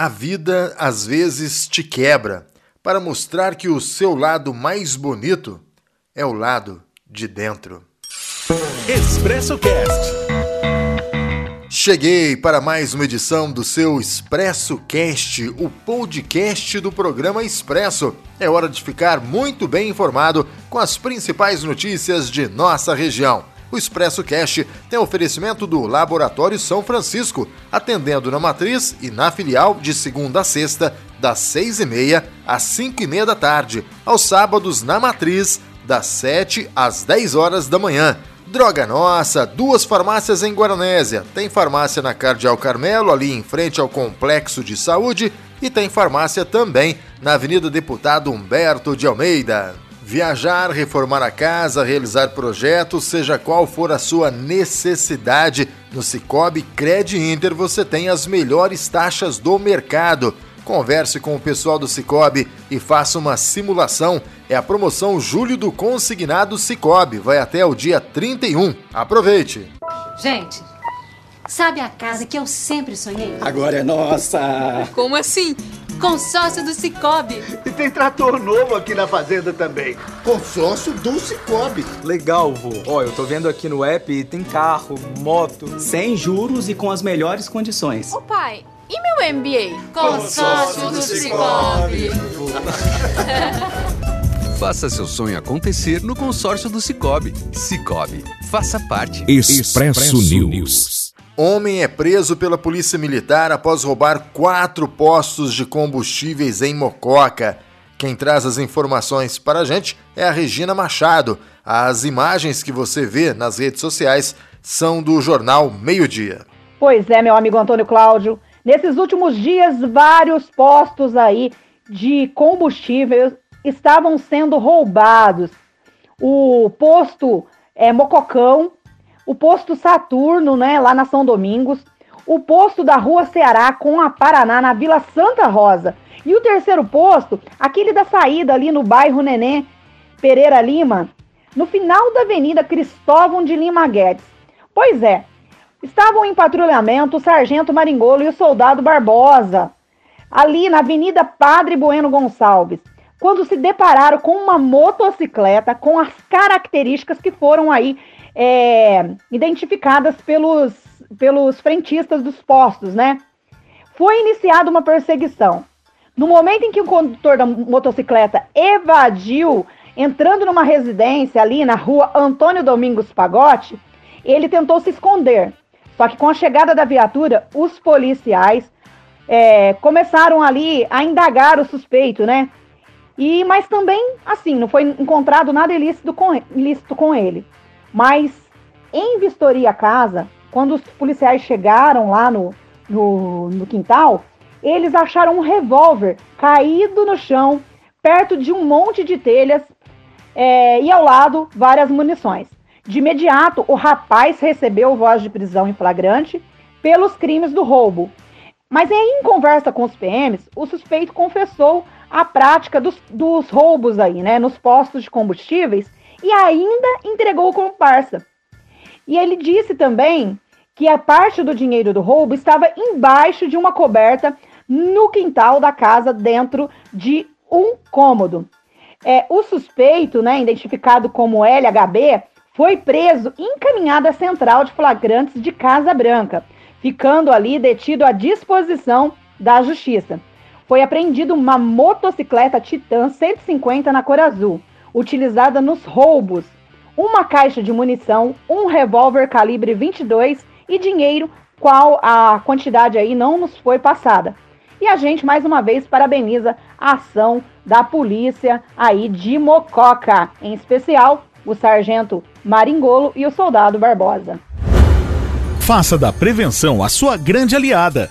A vida às vezes te quebra para mostrar que o seu lado mais bonito é o lado de dentro. Expresso Cast. Cheguei para mais uma edição do seu Expresso Cast, o podcast do programa Expresso. É hora de ficar muito bem informado com as principais notícias de nossa região. O Expresso Cash tem oferecimento do Laboratório São Francisco, atendendo na matriz e na filial de segunda a sexta, das seis e meia às cinco e meia da tarde, aos sábados na matriz, das sete às dez horas da manhã. Droga Nossa, duas farmácias em Guaranésia. Tem farmácia na Cardeal Carmelo, ali em frente ao Complexo de Saúde, e tem farmácia também na Avenida Deputado Humberto de Almeida. Viajar, reformar a casa, realizar projetos, seja qual for a sua necessidade, no Cicobi Cred Inter você tem as melhores taxas do mercado. Converse com o pessoal do Cicobi e faça uma simulação. É a promoção Julho do Consignado Cicobi, vai até o dia 31. Aproveite! Gente, sabe a casa que eu sempre sonhei? Agora é nossa! Como assim? Consórcio do Cicobi. E tem trator novo aqui na fazenda também. Consórcio do Cicobi. Legal, vô. Ó, eu tô vendo aqui no app e tem carro, moto. Sem juros e com as melhores condições. Ô pai, e meu MBA? Consórcio do Cicobi. Faça seu sonho acontecer no consórcio do Cicobi. Cicobi, faça parte. Expresso, Expresso News. Homem é preso pela Polícia Militar após roubar quatro postos de combustíveis em Mococa. Quem traz as informações para a gente é a Regina Machado. As imagens que você vê nas redes sociais são do jornal Meio Dia. Pois é, meu amigo Antônio Cláudio. Nesses últimos dias, vários postos aí de combustível estavam sendo roubados. O posto é, Mococão o posto Saturno, né, lá na São Domingos, o posto da Rua Ceará com a Paraná, na Vila Santa Rosa. E o terceiro posto, aquele da saída ali no bairro Nenê Pereira Lima, no final da Avenida Cristóvão de Lima Guedes. Pois é, estavam em patrulhamento o Sargento Maringolo e o Soldado Barbosa, ali na Avenida Padre Bueno Gonçalves, quando se depararam com uma motocicleta com as características que foram aí é, identificadas pelos, pelos frentistas dos postos, né? Foi iniciada uma perseguição. No momento em que o condutor da motocicleta evadiu, entrando numa residência ali na rua Antônio Domingos Pagote, ele tentou se esconder. Só que com a chegada da viatura, os policiais é, começaram ali a indagar o suspeito, né? E, mas também, assim, não foi encontrado nada ilícito com, ilícito com ele. Mas em vistoria casa, quando os policiais chegaram lá no, no, no quintal, eles acharam um revólver caído no chão, perto de um monte de telhas é, e ao lado várias munições. De imediato, o rapaz recebeu voz de prisão em flagrante pelos crimes do roubo. Mas em conversa com os PMs, o suspeito confessou a prática dos, dos roubos aí, né, nos postos de combustíveis e ainda entregou o comparsa. E ele disse também que a parte do dinheiro do roubo estava embaixo de uma coberta no quintal da casa, dentro de um cômodo. É, o suspeito, né, identificado como LHB, foi preso e encaminhado à central de flagrantes de Casa Branca, ficando ali detido à disposição da justiça. Foi apreendida uma motocicleta Titan 150 na cor azul utilizada nos roubos, uma caixa de munição, um revólver calibre 22 e dinheiro, qual a quantidade aí não nos foi passada. E a gente mais uma vez parabeniza a ação da polícia aí de Mococa, em especial o sargento Maringolo e o soldado Barbosa. Faça da prevenção a sua grande aliada.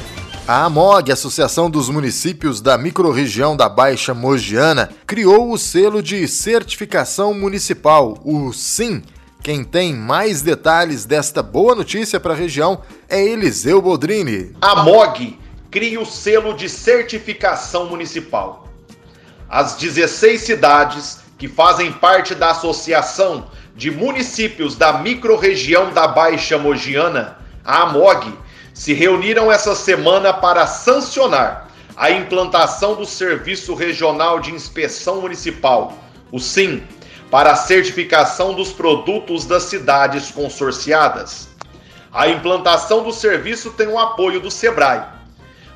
A AMOG, Associação dos Municípios da Microrregião da Baixa Mogiana, criou o selo de certificação municipal, o SIM. Quem tem mais detalhes desta boa notícia para a região é Eliseu Boldrini. A AMOG cria o selo de certificação municipal. As 16 cidades que fazem parte da Associação de Municípios da Microrregião da Baixa Mogiana, a AMOG, se reuniram essa semana para sancionar a implantação do Serviço Regional de Inspeção Municipal, o SIM, para a certificação dos produtos das cidades consorciadas. A implantação do serviço tem o apoio do SEBRAE.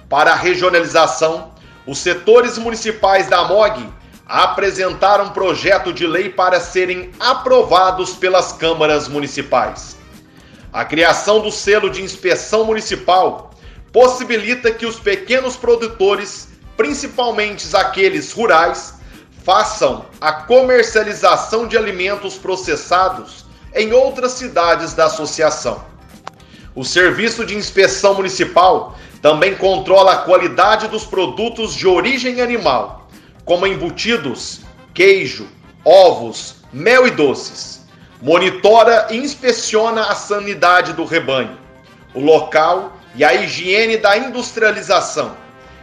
Para a regionalização, os setores municipais da MOG apresentaram um projeto de lei para serem aprovados pelas câmaras municipais. A criação do selo de inspeção municipal possibilita que os pequenos produtores, principalmente aqueles rurais, façam a comercialização de alimentos processados em outras cidades da associação. O Serviço de Inspeção Municipal também controla a qualidade dos produtos de origem animal, como embutidos, queijo, ovos, mel e doces monitora e inspeciona a sanidade do rebanho, o local e a higiene da industrialização,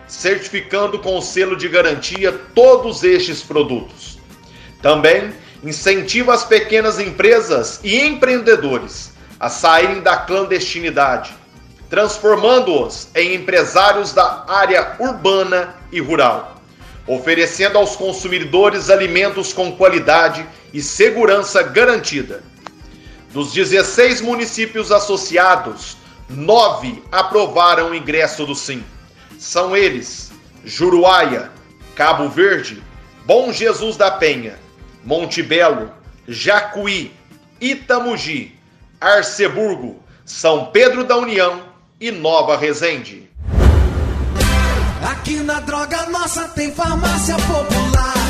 certificando com o selo de garantia todos estes produtos. Também incentiva as pequenas empresas e empreendedores a saírem da clandestinidade, transformando-os em empresários da área urbana e rural, oferecendo aos consumidores alimentos com qualidade e segurança garantida. Dos 16 municípios associados, nove aprovaram o ingresso do Sim. São eles: Juruáia, Cabo Verde, Bom Jesus da Penha, Monte Belo, Jacuí, Itamugi, Arceburgo, São Pedro da União e Nova Resende. Aqui na Droga Nossa tem farmácia popular.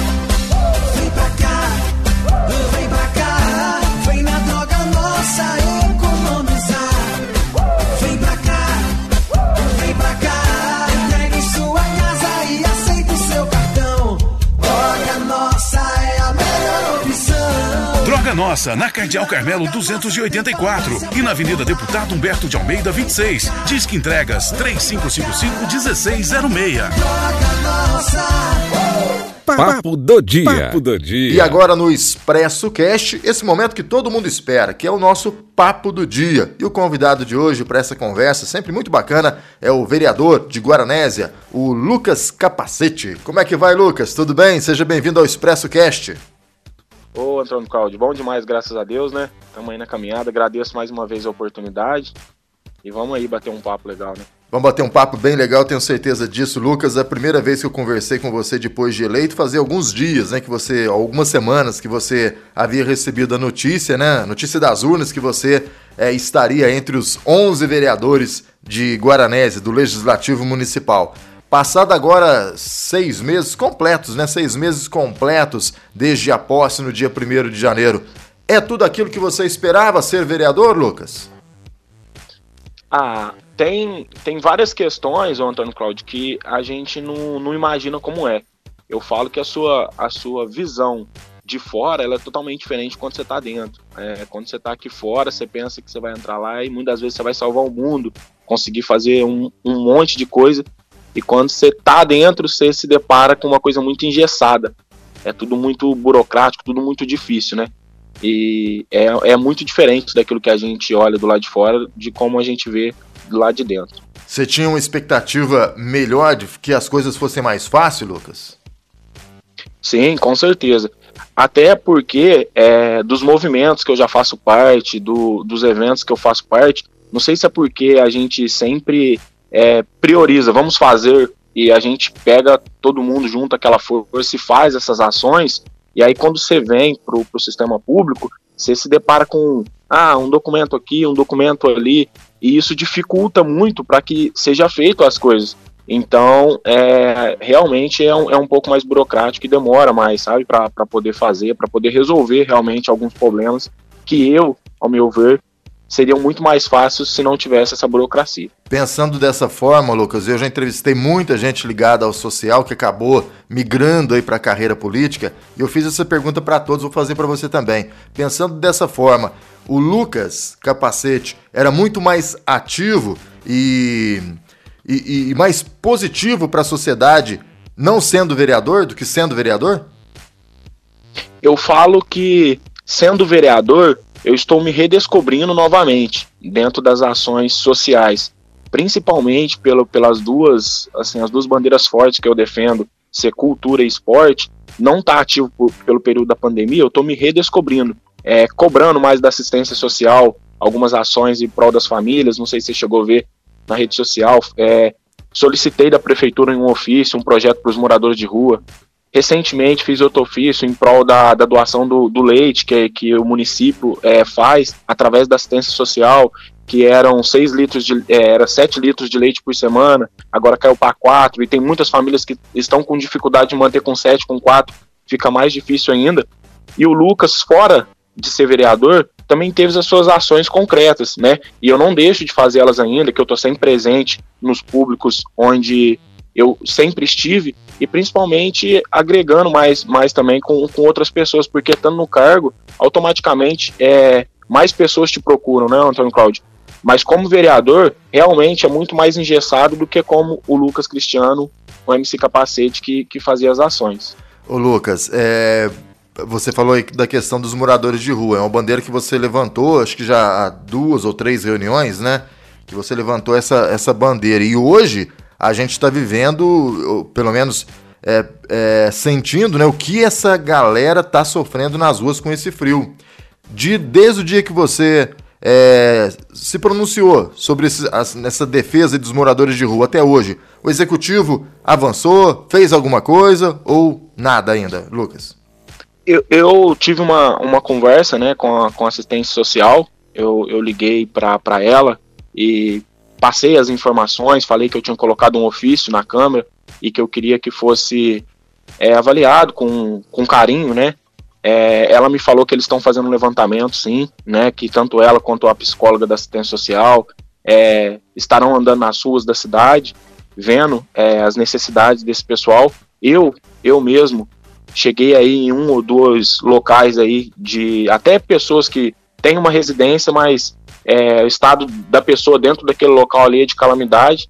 Nossa, na Cardeal Carmelo 284 e na Avenida Deputado Humberto de Almeida 26. Disque entregas 3555 1606. Droga nossa. Papo do dia. Papo do dia. E agora no Expresso Cast, esse momento que todo mundo espera, que é o nosso Papo do Dia. E o convidado de hoje para essa conversa, sempre muito bacana, é o vereador de Guaranésia, o Lucas Capacete. Como é que vai, Lucas? Tudo bem? Seja bem-vindo ao Expresso Cast. Ô, Antônio Cláudio, bom demais, graças a Deus, né? Estamos aí na caminhada, agradeço mais uma vez a oportunidade e vamos aí bater um papo legal, né? Vamos bater um papo bem legal, tenho certeza disso, Lucas. É a primeira vez que eu conversei com você depois de eleito, fazia alguns dias, né, que você, algumas semanas que você havia recebido a notícia, né, notícia das urnas que você é, estaria entre os 11 vereadores de Guaranese, do Legislativo Municipal. Passado agora seis meses completos, né, seis meses completos desde a posse no dia 1 de janeiro. É tudo aquilo que você esperava ser vereador, Lucas? Ah, tem, tem várias questões, Antônio Cláudio, que a gente não, não imagina como é. Eu falo que a sua, a sua visão de fora ela é totalmente diferente quando você está dentro. É, quando você está aqui fora, você pensa que você vai entrar lá e muitas vezes você vai salvar o mundo, conseguir fazer um, um monte de coisa. E quando você está dentro, você se depara com uma coisa muito engessada. É tudo muito burocrático, tudo muito difícil, né? E é, é muito diferente daquilo que a gente olha do lado de fora, de como a gente vê lá de dentro. Você tinha uma expectativa melhor de que as coisas fossem mais fáceis, Lucas? Sim, com certeza. Até porque é, dos movimentos que eu já faço parte, do, dos eventos que eu faço parte, não sei se é porque a gente sempre é, prioriza, vamos fazer, e a gente pega todo mundo junto, aquela força e faz essas ações, e aí quando você vem para o sistema público, você se depara com ah, um documento aqui, um documento ali, e isso dificulta muito para que seja feito as coisas. Então, é, realmente é um, é um pouco mais burocrático e demora mais, sabe, para poder fazer, para poder resolver realmente alguns problemas que eu, ao meu ver, seriam muito mais fáceis se não tivesse essa burocracia. Pensando dessa forma, Lucas, eu já entrevistei muita gente ligada ao social que acabou migrando aí para a carreira política, e eu fiz essa pergunta para todos, vou fazer para você também. Pensando dessa forma, o Lucas Capacete era muito mais ativo e, e, e mais positivo para a sociedade não sendo vereador do que sendo vereador? Eu falo que sendo vereador, eu estou me redescobrindo novamente dentro das ações sociais, principalmente pelo, pelas duas, assim, as duas bandeiras fortes que eu defendo, ser cultura e esporte, não está ativo por, pelo período da pandemia, eu estou me redescobrindo, é, cobrando mais da assistência social, algumas ações em prol das famílias, não sei se você chegou a ver na rede social, é, solicitei da prefeitura em um ofício um projeto para os moradores de rua, Recentemente fiz outro ofício em prol da, da doação do, do leite que, que o município é, faz através da assistência social, que eram 6 litros de é, era 7 litros de leite por semana, agora caiu para 4, e tem muitas famílias que estão com dificuldade de manter com 7, com 4, fica mais difícil ainda. E o Lucas, fora de ser vereador, também teve as suas ações concretas, né? E eu não deixo de fazê-las ainda, que eu estou sempre presente nos públicos onde eu sempre estive e principalmente agregando mais, mais também com, com outras pessoas, porque estando no cargo, automaticamente é, mais pessoas te procuram, né, Antônio Cláudio? Mas como vereador, realmente é muito mais engessado do que como o Lucas Cristiano, o MC Capacete, que, que fazia as ações. Ô Lucas, é, você falou aí da questão dos moradores de rua. É uma bandeira que você levantou, acho que já há duas ou três reuniões, né? Que você levantou essa, essa bandeira. E hoje a gente está vivendo, pelo menos é, é, sentindo, né, o que essa galera está sofrendo nas ruas com esse frio. De, desde o dia que você é, se pronunciou sobre esse, essa defesa dos moradores de rua até hoje, o executivo avançou, fez alguma coisa ou nada ainda, Lucas? Eu, eu tive uma, uma conversa né, com, a, com a assistência social, eu, eu liguei para ela e passei as informações, falei que eu tinha colocado um ofício na Câmara e que eu queria que fosse é, avaliado com, com carinho, né? É, ela me falou que eles estão fazendo um levantamento, sim, né? Que tanto ela quanto a psicóloga da assistência social é, estarão andando nas ruas da cidade, vendo é, as necessidades desse pessoal. Eu, eu mesmo, cheguei aí em um ou dois locais aí de até pessoas que têm uma residência, mas é, o estado da pessoa dentro daquele local ali é de calamidade.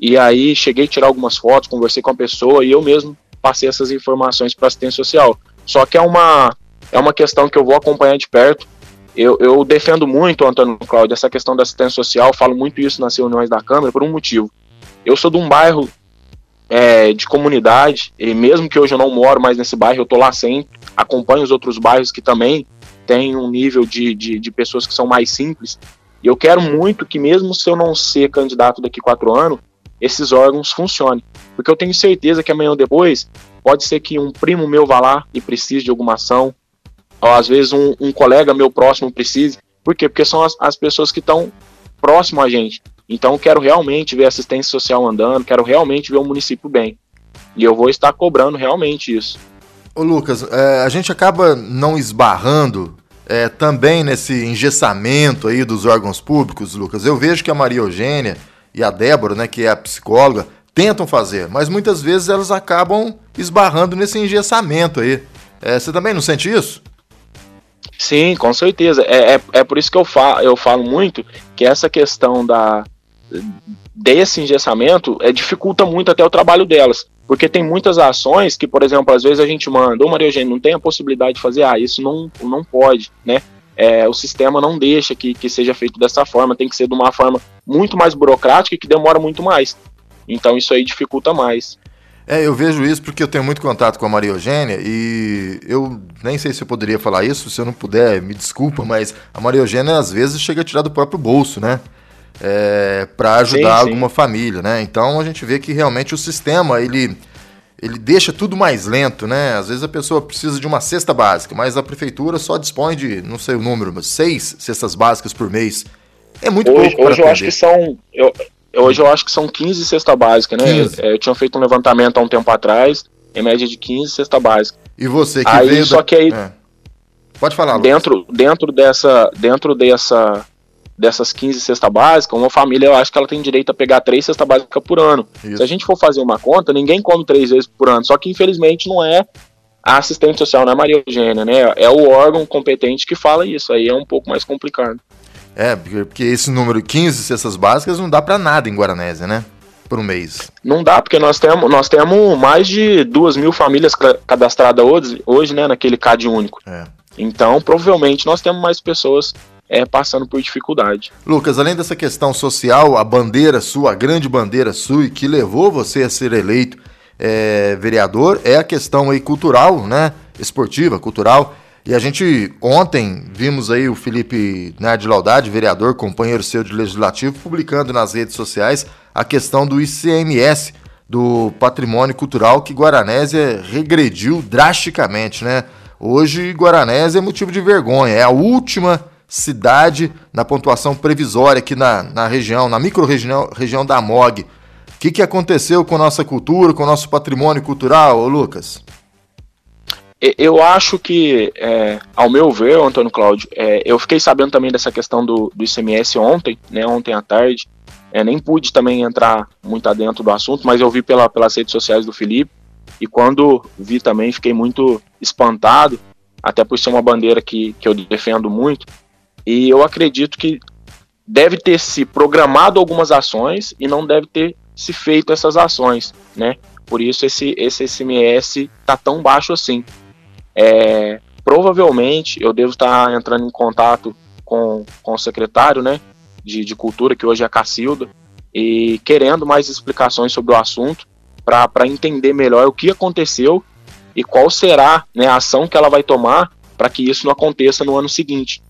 E aí cheguei a tirar algumas fotos, conversei com a pessoa e eu mesmo passei essas informações para assistência social. Só que é uma, é uma questão que eu vou acompanhar de perto. Eu, eu defendo muito, Antônio Cláudio, essa questão da assistência social, falo muito isso nas reuniões da Câmara por um motivo. Eu sou de um bairro é, de comunidade, e mesmo que hoje eu não moro mais nesse bairro, eu tô lá sempre, acompanho os outros bairros que também tem um nível de, de, de, pessoas que são mais simples. E eu quero muito que, mesmo se eu não ser candidato daqui quatro anos, esses órgãos funcionem. Porque eu tenho certeza que amanhã ou depois pode ser que um primo meu vá lá e precise de alguma ação, ou às vezes um, um colega meu próximo precise. Por quê? Porque são as, as pessoas que estão próximo a gente. Então eu quero realmente ver assistência social andando, quero realmente ver o município bem. E eu vou estar cobrando realmente isso. Ô Lucas, é, a gente acaba não esbarrando é, também nesse engessamento aí dos órgãos públicos, Lucas. Eu vejo que a Maria Eugênia e a Débora, né, que é a psicóloga, tentam fazer, mas muitas vezes elas acabam esbarrando nesse engessamento aí. É, você também não sente isso? Sim, com certeza. É, é, é por isso que eu falo, eu falo muito que essa questão da, desse engessamento é, dificulta muito até o trabalho delas. Porque tem muitas ações que, por exemplo, às vezes a gente manda, ô Maria Eugênia, não tem a possibilidade de fazer, ah, isso não, não pode, né? É, o sistema não deixa que, que seja feito dessa forma, tem que ser de uma forma muito mais burocrática e que demora muito mais. Então isso aí dificulta mais. É, eu vejo isso porque eu tenho muito contato com a Maria Eugênia e eu nem sei se eu poderia falar isso, se eu não puder, me desculpa, mas a Maria Eugênia às vezes chega a tirar do próprio bolso, né? É, para ajudar sim, sim. alguma família, né? Então a gente vê que realmente o sistema ele ele deixa tudo mais lento, né? Às vezes a pessoa precisa de uma cesta básica, mas a prefeitura só dispõe de, não sei o número, mas seis cestas básicas por mês. É muito hoje, pouco. Hoje eu acho que são. Eu, hoje eu acho que são 15 cestas básicas, né? 15. Eu, eu tinha feito um levantamento há um tempo atrás, em média de 15 cestas básicas. E você que aí, Só da... que aí. É. Pode falar, Dentro, dentro dessa. Dentro dessa dessas 15 cestas básicas, uma família eu acho que ela tem direito a pegar três cestas básicas por ano. Isso. Se a gente for fazer uma conta, ninguém come três vezes por ano. Só que infelizmente não é a assistente social, não é Maria Eugênia, né? É o órgão competente que fala isso. Aí é um pouco mais complicado. É, porque esse número 15 cestas básicas não dá para nada em Guaranésia, né? Por um mês. Não dá, porque nós temos, nós temos mais de duas mil famílias cadastradas hoje, hoje né, naquele CAD único. É. Então, provavelmente, nós temos mais pessoas é, passando por dificuldade. Lucas, além dessa questão social, a bandeira sua, a grande bandeira sua, que levou você a ser eleito é, vereador, é a questão aí cultural, né? Esportiva, cultural. E a gente ontem vimos aí o Felipe Nerd Laudade, vereador, companheiro seu de legislativo, publicando nas redes sociais a questão do ICMS, do patrimônio cultural, que Guaranésia regrediu drasticamente, né? Hoje Guaranésia é motivo de vergonha, é a última cidade na pontuação previsória aqui na, na região, na micro-região região da MOG. O que, que aconteceu com nossa cultura, com nosso patrimônio cultural, Lucas? Eu acho que, é, ao meu ver, Antônio Cláudio, é, eu fiquei sabendo também dessa questão do, do ICMS ontem, né, ontem à tarde. É, nem pude também entrar muito adentro do assunto, mas eu vi pela, pelas redes sociais do Felipe. E quando vi também, fiquei muito espantado, até por ser uma bandeira que, que eu defendo muito. E eu acredito que deve ter se programado algumas ações e não deve ter se feito essas ações, né? Por isso esse, esse SMS tá tão baixo assim. É, provavelmente eu devo estar entrando em contato com, com o secretário, né, de, de cultura, que hoje é a Cacilda, e querendo mais explicações sobre o assunto, para entender melhor o que aconteceu e qual será né, a ação que ela vai tomar para que isso não aconteça no ano seguinte.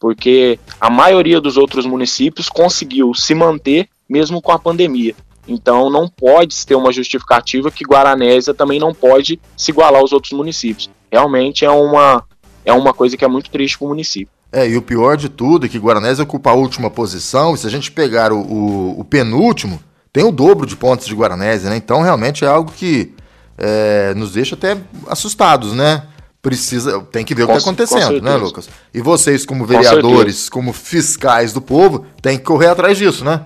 Porque a maioria dos outros municípios conseguiu se manter mesmo com a pandemia. Então não pode ter uma justificativa que Guaranésia também não pode se igualar aos outros municípios. Realmente é uma, é uma coisa que é muito triste para o município. É, e o pior de tudo é que Guaranésia ocupa a última posição, e se a gente pegar o, o, o penúltimo, tem o dobro de pontos de Guaranésia, né? Então realmente é algo que é, nos deixa até assustados, né? Precisa, tem que ver com, o que está acontecendo, né, Lucas? E vocês, como vereadores, com como fiscais do povo, tem que correr atrás disso, né?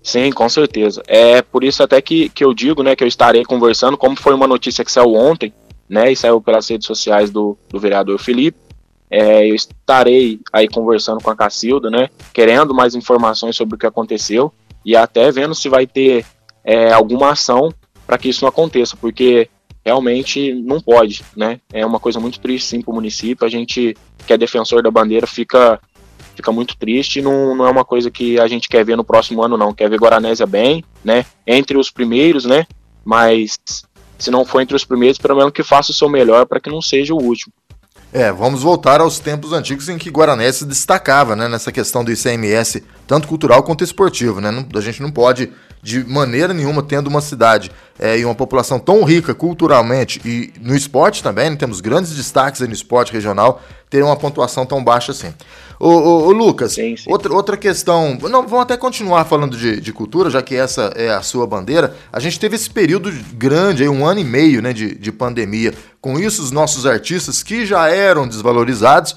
Sim, com certeza. É por isso até que, que eu digo, né, que eu estarei conversando, como foi uma notícia que saiu ontem, né, e saiu pelas redes sociais do, do vereador Felipe, é, eu estarei aí conversando com a Cacilda, né, querendo mais informações sobre o que aconteceu e até vendo se vai ter é, alguma ação para que isso não aconteça, porque realmente não pode, né, é uma coisa muito triste sim para o município, a gente que é defensor da bandeira fica fica muito triste. Não, não é uma coisa que a gente quer ver no próximo ano, não. Quer ver Guaranésia bem, né? Entre os primeiros, né? Mas se não for entre os primeiros, pelo menos que faça o seu melhor para que não seja o último. É, vamos voltar aos tempos antigos em que Guarané se destacava, né, nessa questão do ICMS, tanto cultural quanto esportivo, né? a gente não pode, de maneira nenhuma, tendo uma cidade é, e uma população tão rica culturalmente e no esporte também, né, temos grandes destaques no esporte regional, ter uma pontuação tão baixa assim. Ô, ô, ô Lucas, sim, sim. Outra, outra questão. Não, vamos até continuar falando de, de cultura, já que essa é a sua bandeira. A gente teve esse período grande, aí, um ano e meio né, de, de pandemia. Com isso, os nossos artistas, que já eram desvalorizados,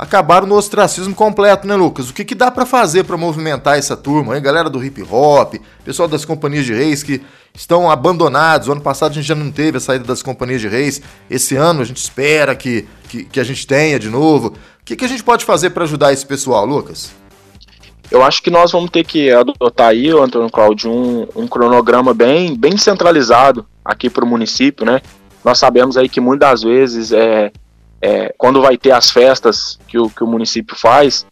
acabaram no ostracismo completo, né, Lucas? O que, que dá para fazer para movimentar essa turma aí, galera do hip hop, pessoal das companhias de reis que estão abandonados. O ano passado a gente já não teve a saída das companhias de reis. Esse ano a gente espera que, que, que a gente tenha de novo. O que, que a gente pode fazer para ajudar esse pessoal, Lucas? Eu acho que nós vamos ter que adotar aí, Antônio Cláudio, um, um cronograma bem, bem centralizado aqui para o município, né? Nós sabemos aí que muitas vezes, é, é, quando vai ter as festas que o, que o município faz,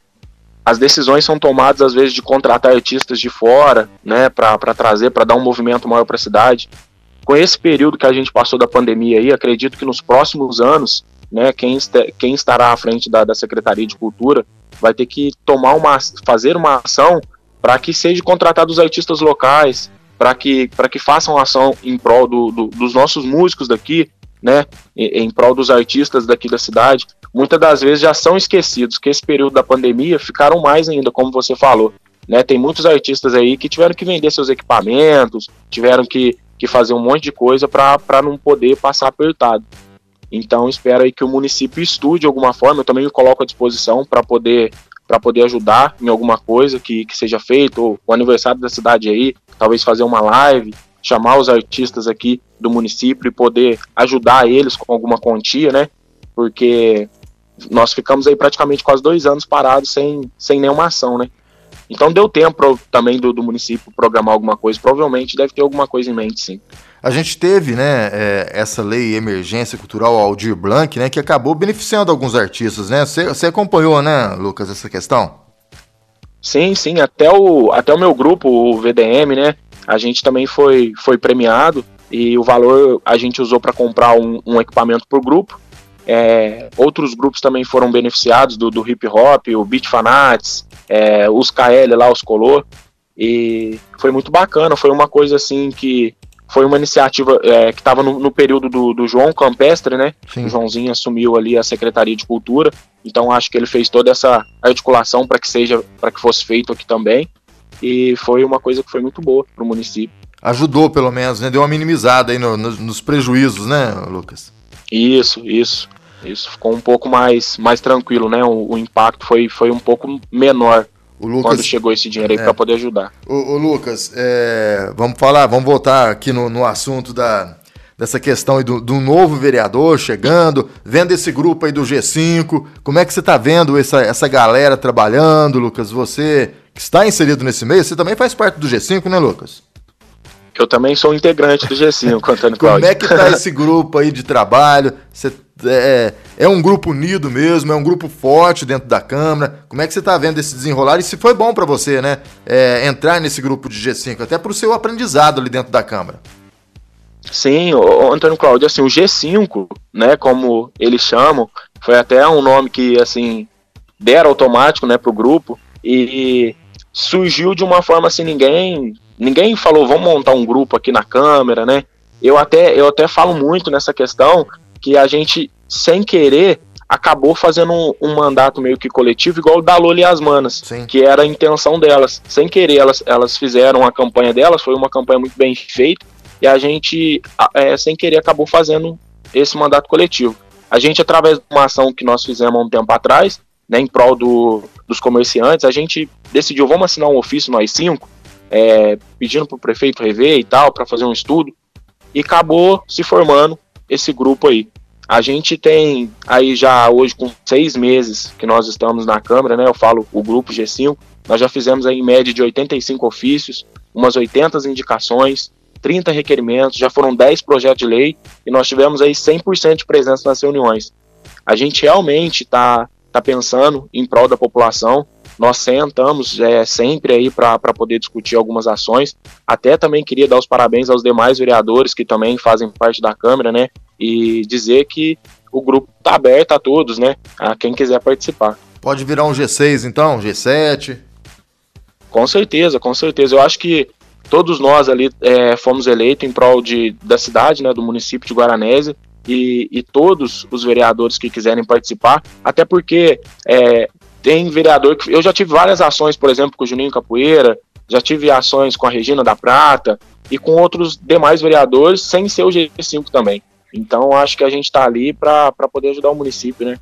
as decisões são tomadas às vezes de contratar artistas de fora, né, para trazer, para dar um movimento maior para a cidade. Com esse período que a gente passou da pandemia aí, acredito que nos próximos anos né, quem, est quem estará à frente da, da Secretaria de Cultura vai ter que tomar uma, fazer uma ação para que seja contratados artistas locais, para que, que façam ação em prol do, do, dos nossos músicos daqui, né, em, em prol dos artistas daqui da cidade. Muitas das vezes já são esquecidos, que esse período da pandemia ficaram mais ainda, como você falou. Né, tem muitos artistas aí que tiveram que vender seus equipamentos, tiveram que, que fazer um monte de coisa para não poder passar apertado. Então espero aí que o município estude de alguma forma, eu também me coloco à disposição para poder para poder ajudar em alguma coisa que, que seja feito, ou o aniversário da cidade aí, talvez fazer uma live, chamar os artistas aqui do município e poder ajudar eles com alguma quantia, né? Porque nós ficamos aí praticamente quase dois anos parados sem, sem nenhuma ação, né? Então deu tempo pro, também do, do, município programar alguma coisa. Provavelmente deve ter alguma coisa em mente, sim. A gente teve, né, é, essa lei emergência cultural Aldir Blanc, né, que acabou beneficiando alguns artistas, né? Você acompanhou, né, Lucas, essa questão? Sim, sim. Até o, até o meu grupo, o VDM, né? A gente também foi, foi premiado e o valor a gente usou para comprar um, um equipamento por grupo. É, outros grupos também foram beneficiados do, do hip hop, o Beat Fanats, é, os KL lá, os Color. E foi muito bacana, foi uma coisa assim que foi uma iniciativa é, que estava no, no, período do, do, João Campestre, né? Sim. O Joãozinho assumiu ali a Secretaria de Cultura, então acho que ele fez toda essa articulação para que seja, para que fosse feito aqui também. E foi uma coisa que foi muito boa para o município. Ajudou, pelo menos, né? Deu uma minimizada aí no, no, nos prejuízos, né, Lucas? Isso, isso. Isso ficou um pouco mais, mais tranquilo, né? O, o impacto foi, foi um pouco menor Lucas, quando chegou esse dinheiro aí é, para poder ajudar. O, o Lucas, é, vamos falar, vamos voltar aqui no, no assunto da, dessa questão do, do novo vereador chegando, vendo esse grupo aí do G5. Como é que você está vendo essa, essa galera trabalhando, Lucas? Você que está inserido nesse meio, você também faz parte do G5, né, Lucas? Eu também sou integrante do G5, Antônio Como é que tá esse grupo aí de trabalho? Você é, é um grupo unido mesmo, é um grupo forte dentro da Câmara. Como é que você está vendo esse desenrolar? E se foi bom para você, né? É, entrar nesse grupo de G5, até para o seu aprendizado ali dentro da Câmara. Sim, Antônio Cláudio, assim, o G5, né, como eles chamam, foi até um nome que, assim, deram automático, né, pro grupo, e surgiu de uma forma assim, ninguém, ninguém falou, vamos montar um grupo aqui na Câmara, né, eu até, eu até falo muito nessa questão, que a gente, sem querer, acabou fazendo um, um, mandato meio que coletivo, igual o da Lola e as Manas, Sim. que era a intenção delas. Sem querer, elas, elas fizeram a campanha delas, foi uma campanha muito bem feita, e a gente, é, sem querer, acabou fazendo esse mandato coletivo. A gente, através de uma ação que nós fizemos há um tempo atrás, né, em prol do, dos comerciantes, a gente decidiu, vamos assinar um ofício nós cinco, é, pedindo para o prefeito rever e tal, para fazer um estudo, e acabou se formando esse grupo aí. A gente tem aí já hoje com seis meses que nós estamos na Câmara, né? Eu falo o grupo G5, nós já fizemos aí em média de 85 ofícios, umas 80 indicações, 30 requerimentos, já foram 10 projetos de lei e nós tivemos aí 100% de presença nas reuniões. A gente realmente está tá pensando em prol da população, nós sentamos é, sempre aí para poder discutir algumas ações. Até também queria dar os parabéns aos demais vereadores que também fazem parte da Câmara, né? E dizer que o grupo está aberto a todos, né? A quem quiser participar. Pode virar um G6 então, G7? Com certeza, com certeza. Eu acho que todos nós ali é, fomos eleitos em prol de, da cidade, né, do município de Guaranésia, e, e, todos os vereadores que quiserem participar, até porque é, tem vereador que. Eu já tive várias ações, por exemplo, com o Juninho Capoeira, já tive ações com a Regina da Prata e com outros demais vereadores, sem ser o G5 também. Então acho que a gente está ali para poder ajudar o município, né?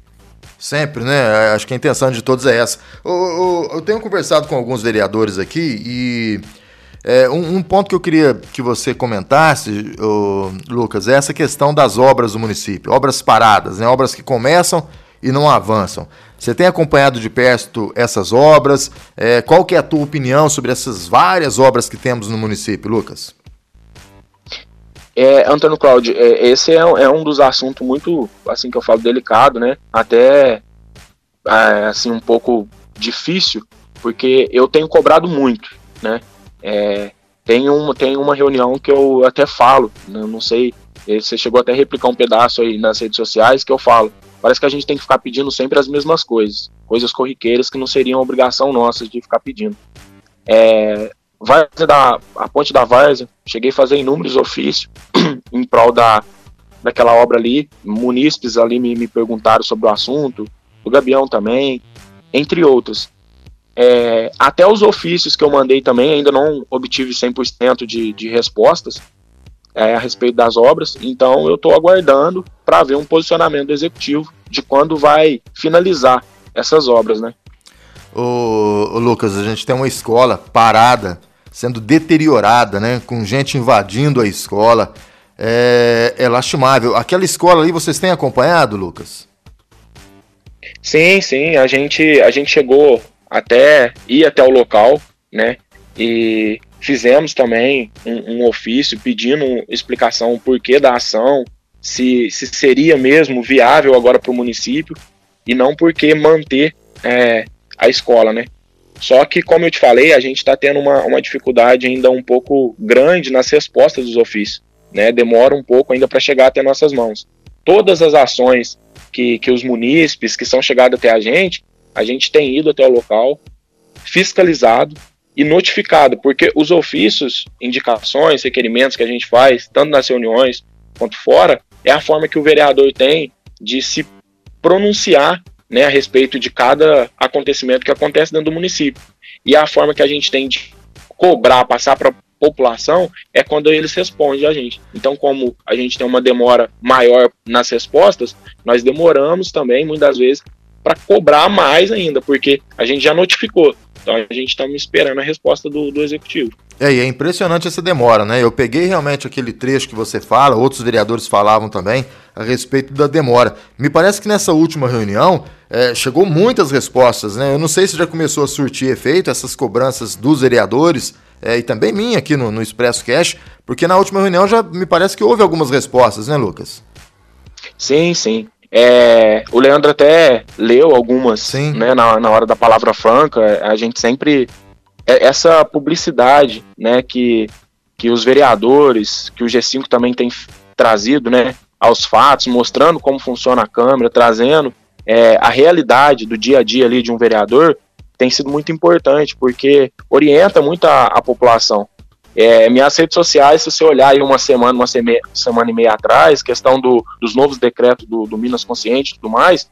Sempre, né? Acho que a intenção de todos é essa. Eu, eu, eu tenho conversado com alguns vereadores aqui e é, um, um, ponto que eu queria que você comentasse, Lucas, é essa questão das obras do município. Obras paradas, né? Obras que começam e não avançam. Você tem acompanhado de perto essas obras? É, qual que é a tua opinião sobre essas várias obras que temos no município, Lucas? É, Antônio Cláudio, é, esse é, é, um dos assuntos muito, assim que eu falo, delicado, né? Até, é, assim, um pouco difícil, porque eu tenho cobrado muito, né? É, tem, um, tem uma reunião que eu até falo, né? não sei, você chegou até a replicar um pedaço aí nas redes sociais que eu falo, Parece que a gente tem que ficar pedindo sempre as mesmas coisas, coisas corriqueiras que não seriam obrigação nossa de ficar pedindo. É, da, a ponte da Várzea, cheguei a fazer inúmeros ofícios em prol da, daquela obra ali, munícipes ali me, me perguntaram sobre o assunto, o Gabião também, entre outros. É, até os ofícios que eu mandei também ainda não obtive 100% de, de respostas, é, a respeito das obras. Então eu estou aguardando para ver um posicionamento do executivo de quando vai finalizar essas obras, né? Ô, ô, Lucas, a gente tem uma escola parada, sendo deteriorada, né? Com gente invadindo a escola. É, é lastimável. Aquela escola ali vocês têm acompanhado, Lucas? Sim, sim. A gente, a gente chegou até ir até o local, né? E fizemos também um, um ofício pedindo explicação porquê da ação, se, se seria mesmo viável agora para o município e não porque manter é, a escola, né? Só que, como eu te falei, a gente está tendo uma, uma dificuldade ainda um pouco grande nas respostas dos ofícios, né? Demora um pouco ainda para chegar até nossas mãos. Todas as ações que, que os munícipes que são chegados até a gente, a gente tem ido até o local, fiscalizado e notificado, porque os ofícios, indicações, requerimentos que a gente faz, tanto nas reuniões quanto fora, é a forma que o vereador tem de se pronunciar né, a respeito de cada acontecimento que acontece dentro do município. E a forma que a gente tem de cobrar, passar para a população, é quando eles respondem a gente. Então, como a gente tem uma demora maior nas respostas, nós demoramos também, muitas vezes, para cobrar mais ainda, porque a gente já notificou. Então, a gente está esperando a resposta do, do executivo. É, e é impressionante essa demora, né? Eu peguei realmente aquele trecho que você fala, outros vereadores falavam também a respeito da demora. Me parece que nessa última reunião é, chegou muitas respostas, né? Eu não sei se já começou a surtir efeito essas cobranças dos vereadores é, e também minha aqui no, no Expresso Cash, porque na última reunião já me parece que houve algumas respostas, né, Lucas? Sim, sim. É, o Leandro até leu algumas sim. Né, na, na hora da palavra franca. A gente sempre é, essa publicidade, né, que, que os vereadores, que o G5 também tem trazido, né, aos fatos, mostrando como funciona a Câmara, trazendo é, a realidade do dia a dia ali de um vereador, tem sido muito importante, porque orienta muito a, a população. É, minhas redes sociais, se você olhar aí uma semana, uma semana e meia atrás, questão do, dos novos decretos do, do Minas Consciente e tudo mais,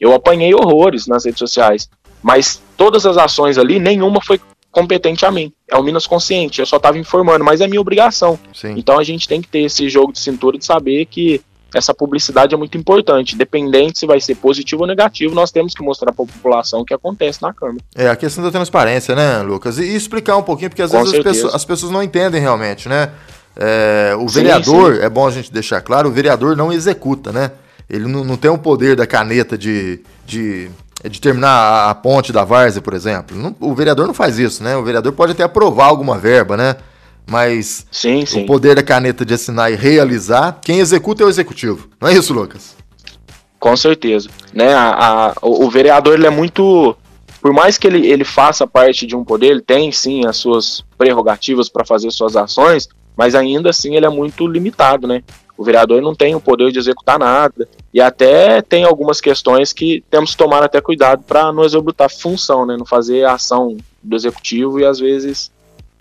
eu apanhei horrores nas redes sociais. Mas todas as ações ali, nenhuma foi competente a mim. É o Minas consciente. Eu só estava informando, mas é minha obrigação. Sim. Então a gente tem que ter esse jogo de cintura de saber que essa publicidade é muito importante. Dependente se vai ser positivo ou negativo, nós temos que mostrar para a população o que acontece na Câmara. É, a questão da transparência, né, Lucas? E, explicar um pouquinho, porque às vezes as pessoas, as pessoas, não entendem realmente, né? É, o vereador, sim, sim. é bom a gente deixar claro, o vereador não executa, né? Ele não, não tem o poder da caneta de, de de terminar a ponte da várzea, por exemplo. Não, o vereador não faz isso, né? O vereador pode até aprovar alguma verba, né? Mas sim, sim. o poder da caneta de assinar e realizar, quem executa é o executivo. Não é isso, Lucas? Com certeza. Né? A, a, o vereador ele é muito. Por mais que ele, ele faça parte de um poder, ele tem sim as suas prerrogativas para fazer suas ações, mas ainda assim ele é muito limitado, né? O vereador não tem o poder de executar nada. E até tem algumas questões que temos que tomar até cuidado para não executar função, né? Não fazer a ação do executivo e às vezes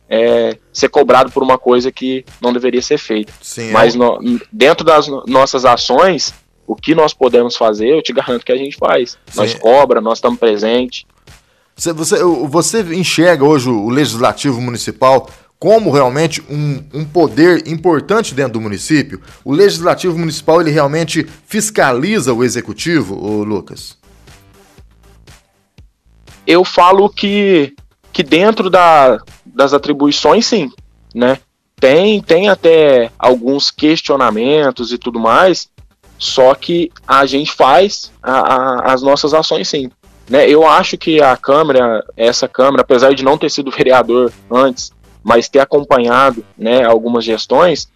é, ser cobrado por uma coisa que não deveria ser feita. Sim, Mas é. no, dentro das nossas ações, o que nós podemos fazer, eu te garanto que a gente faz. Sim. Nós cobra, nós estamos presentes. Você, você, você enxerga hoje o legislativo municipal como realmente um, um poder importante dentro do município? O legislativo municipal ele realmente fiscaliza o executivo, Lucas? Eu falo que, que dentro da, das atribuições, sim, né? Tem, tem até alguns questionamentos e tudo mais, só que a gente faz a, a, as nossas ações sim. Né? Eu acho que a Câmara, essa Câmara, apesar de não ter sido vereador antes, mas ter acompanhado né, algumas gestões,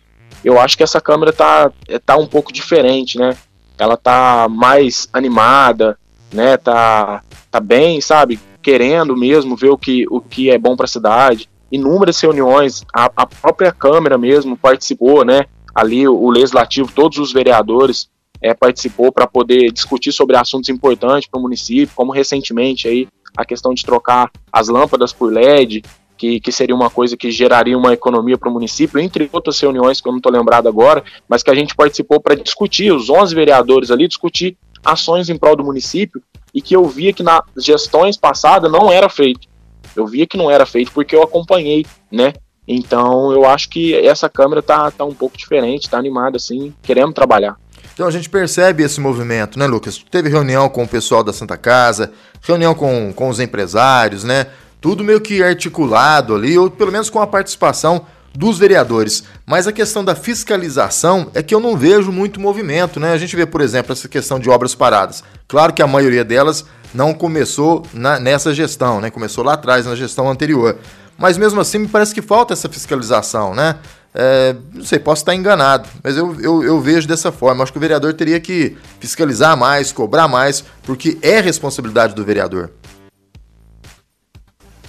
eu acho que essa Câmara está tá um pouco diferente, né? Ela tá mais animada, né? Tá, tá bem, sabe? Querendo mesmo ver o que, o que é bom para a cidade. Inúmeras reuniões, a, a própria Câmara mesmo participou, né? Ali o, o Legislativo, todos os vereadores é, participou para poder discutir sobre assuntos importantes para o município, como recentemente aí a questão de trocar as lâmpadas por LED, que, que seria uma coisa que geraria uma economia para o município, entre outras reuniões que eu não estou lembrado agora, mas que a gente participou para discutir, os 11 vereadores ali, discutir ações em prol do município e que eu via que nas gestões passadas não era feito. Eu via que não era feito porque eu acompanhei, né? Então eu acho que essa Câmara tá, tá um pouco diferente, tá animada assim, queremos trabalhar. Então a gente percebe esse movimento, né, Lucas? Teve reunião com o pessoal da Santa Casa, reunião com, com os empresários, né? Tudo meio que articulado ali, ou pelo menos com a participação dos vereadores. Mas a questão da fiscalização é que eu não vejo muito movimento, né? A gente vê, por exemplo, essa questão de obras paradas. Claro que a maioria delas não começou na, nessa gestão, né? Começou lá atrás, na gestão anterior. Mas mesmo assim, me parece que falta essa fiscalização, né? É, não sei, posso estar enganado, mas eu, eu, eu, vejo dessa forma. Acho que o vereador teria que fiscalizar mais, cobrar mais, porque é responsabilidade do vereador.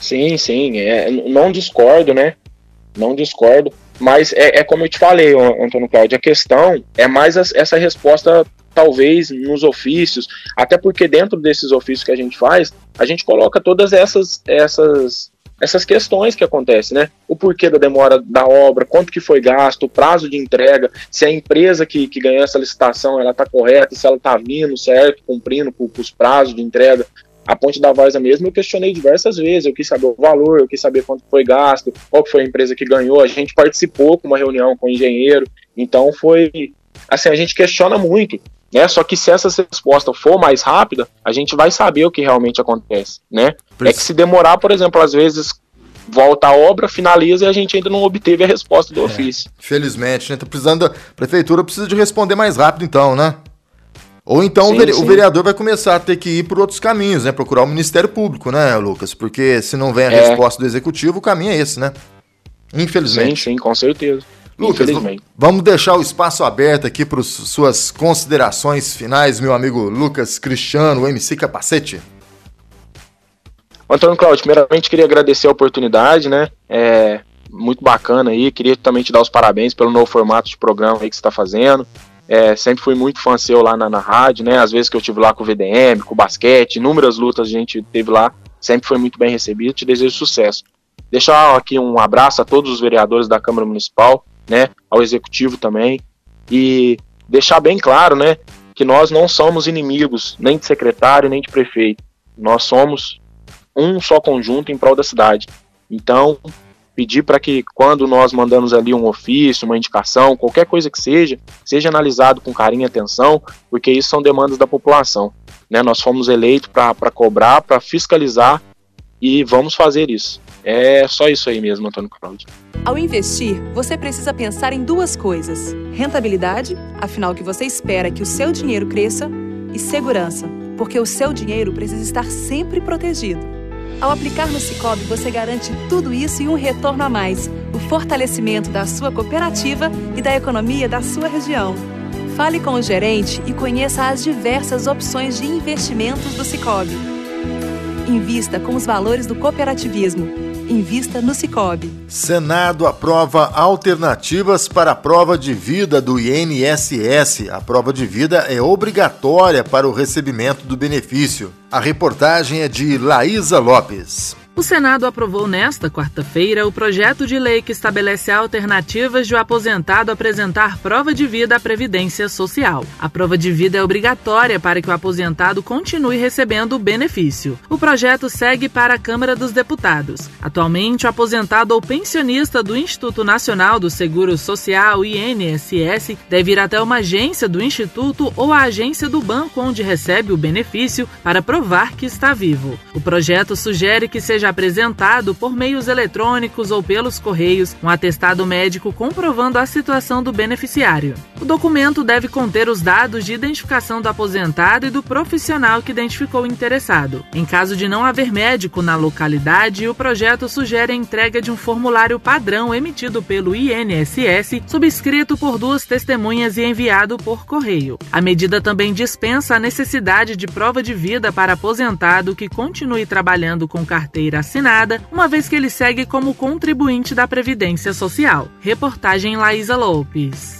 Sim, sim, é, não discordo, né? Não discordo, mas é, é como eu te falei, Antônio Cláudio, a questão é mais essa resposta, talvez, nos ofícios, até porque dentro desses ofícios que a gente faz, a gente coloca todas essas, essas essas questões que acontecem, né? O porquê da demora da obra, quanto que foi gasto, o prazo de entrega, se a empresa que, que ganhou essa licitação ela está correta, se ela está vindo certo, cumprindo com, com, os prazos de entrega. A ponte da Varsa mesmo eu questionei diversas vezes, eu quis saber o valor, eu quis saber quanto foi gasto, qual foi a empresa que ganhou, a gente participou com uma reunião com o engenheiro, então foi, assim, a gente questiona muito, né? Só que se essa resposta for mais rápida, a gente vai saber o que realmente acontece, né? É que se demorar, por exemplo, às vezes volta a obra, finaliza e a gente ainda não obteve a resposta do é, ofício. Felizmente, né? Tá precisando, a prefeitura precisa de responder mais rápido então, né? Ou então sim, o, vereador vai começar a ter que ir por outros caminhos, né? Procurar o Ministério Público, né, Lucas? Porque se não vem a é. resposta do Executivo, o caminho é esse, né? Infelizmente. Sim, sim, com certeza. Lucas, vamos deixar o espaço aberto aqui para suas considerações finais, meu amigo Lucas Cristiano, o MC Capacete. Antônio Claudio, primeiramente queria agradecer a oportunidade, né? É muito bacana aí. Queria também te dar os parabéns pelo novo formato de programa aí que você está fazendo. É, sempre fui muito fã seu lá na, na rádio, né? Às vezes que eu tive lá com o VDM, com o basquete, inúmeras lutas a gente teve lá, sempre foi muito bem recebido. Te desejo sucesso. Deixar aqui um abraço a todos os vereadores da Câmara Municipal, né, ao executivo também e deixar bem claro, né, que nós não somos inimigos nem de secretário nem de prefeito. Nós somos um só conjunto em prol da cidade. Então, pedir para que quando nós mandamos ali um ofício, uma indicação, qualquer coisa que seja, seja analisado com carinho e atenção, porque isso são demandas da população. Né? Nós fomos eleitos para cobrar, para fiscalizar e vamos fazer isso. É só isso aí mesmo, Antônio Cláudio. Ao investir, você precisa pensar em duas coisas: rentabilidade, afinal que você espera que o seu dinheiro cresça, e segurança, porque o seu dinheiro precisa estar sempre protegido. Ao aplicar no Cicobi, você garante tudo isso e um retorno a mais: o fortalecimento da sua cooperativa e da economia da sua região. Fale com o gerente e conheça as diversas opções de investimentos do Cicobi. Invista com os valores do cooperativismo Invista no Cicobi. Senado aprova alternativas para a prova de vida do INSS. A prova de vida é obrigatória para o recebimento do benefício. A reportagem é de Laísa Lopes. O Senado aprovou nesta quarta-feira o projeto de lei que estabelece alternativas de o aposentado apresentar prova de vida à Previdência Social. A prova de vida é obrigatória para que o aposentado continue recebendo o benefício. O projeto segue para a Câmara dos Deputados. Atualmente, o aposentado ou pensionista do Instituto Nacional do Seguro Social, INSS, deve ir até uma agência do Instituto ou a agência do banco onde recebe o benefício para provar que está vivo. O projeto sugere que seja apresentado por meios eletrônicos ou pelos correios um atestado médico comprovando a situação do beneficiário. O documento deve conter os dados de identificação do aposentado e do profissional que identificou o interessado. Em caso de não haver médico na localidade, o projeto sugere a entrega de um formulário padrão emitido pelo INSS, subscrito por duas testemunhas e enviado por correio. A medida também dispensa a necessidade de prova de vida para aposentado que continue trabalhando com carteira assinada, uma vez que ele segue como contribuinte da Previdência Social. Reportagem Laísa Lopes.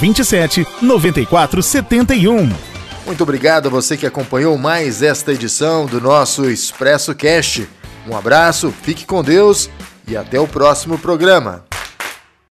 84 027 9471. Muito obrigado a você que acompanhou mais esta edição do nosso Expresso Cast. Um abraço, fique com Deus e até o próximo programa.